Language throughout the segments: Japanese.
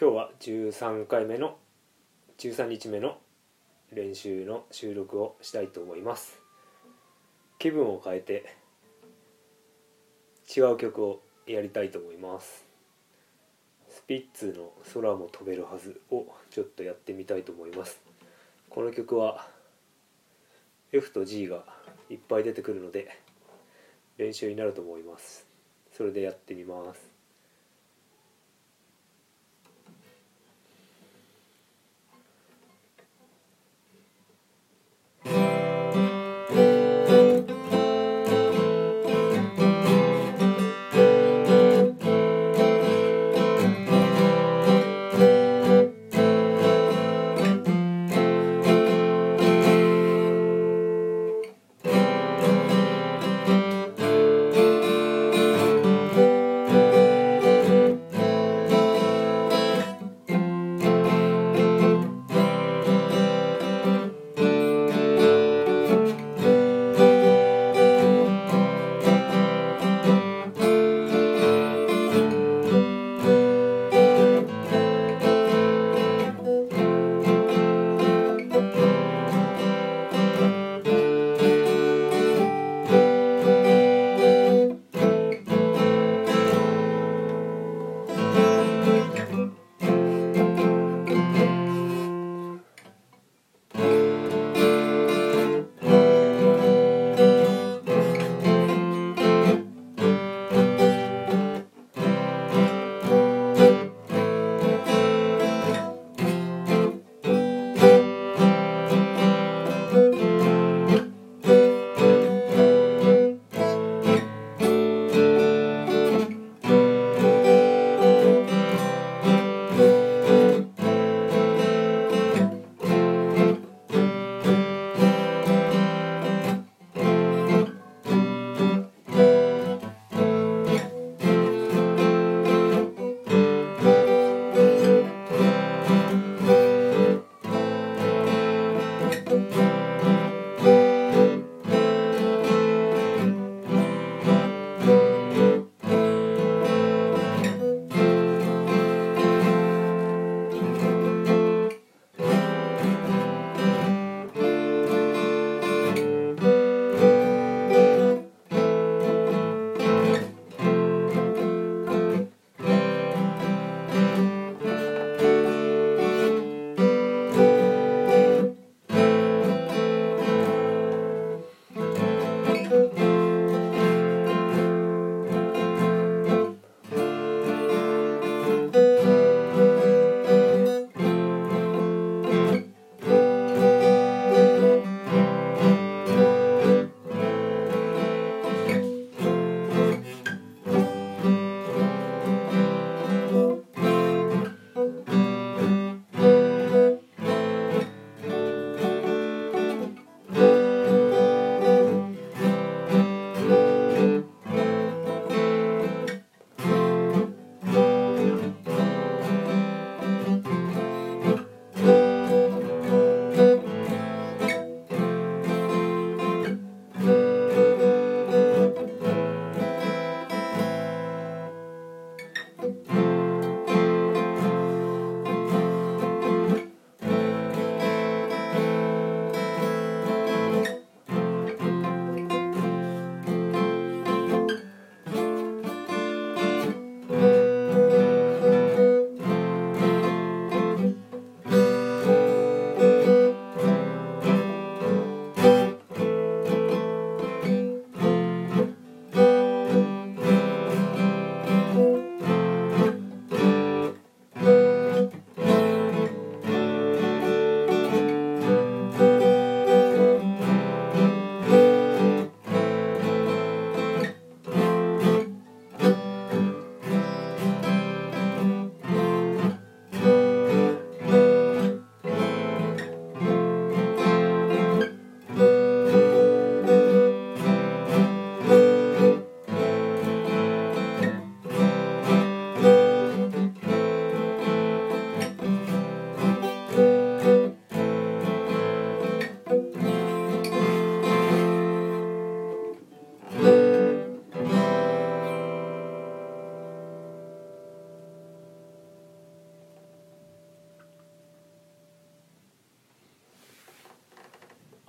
今日は13回目の13日目の練習の収録をしたいと思います。気分を変えて違う曲をやりたいと思います。スピッツの「空も飛べるはず」をちょっとやってみたいと思います。この曲は F と G がいっぱい出てくるので練習になると思います。それでやってみます「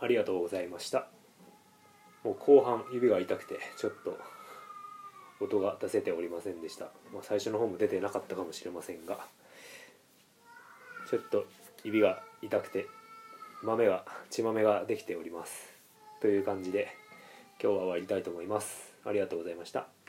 ありがとうございました。もう後半指が痛くてちょっと音が出せておりませんでした、まあ、最初の方も出てなかったかもしれませんがちょっと指が痛くて豆が血豆ができております。という感じで今日は終わりたいと思います。ありがとうございました。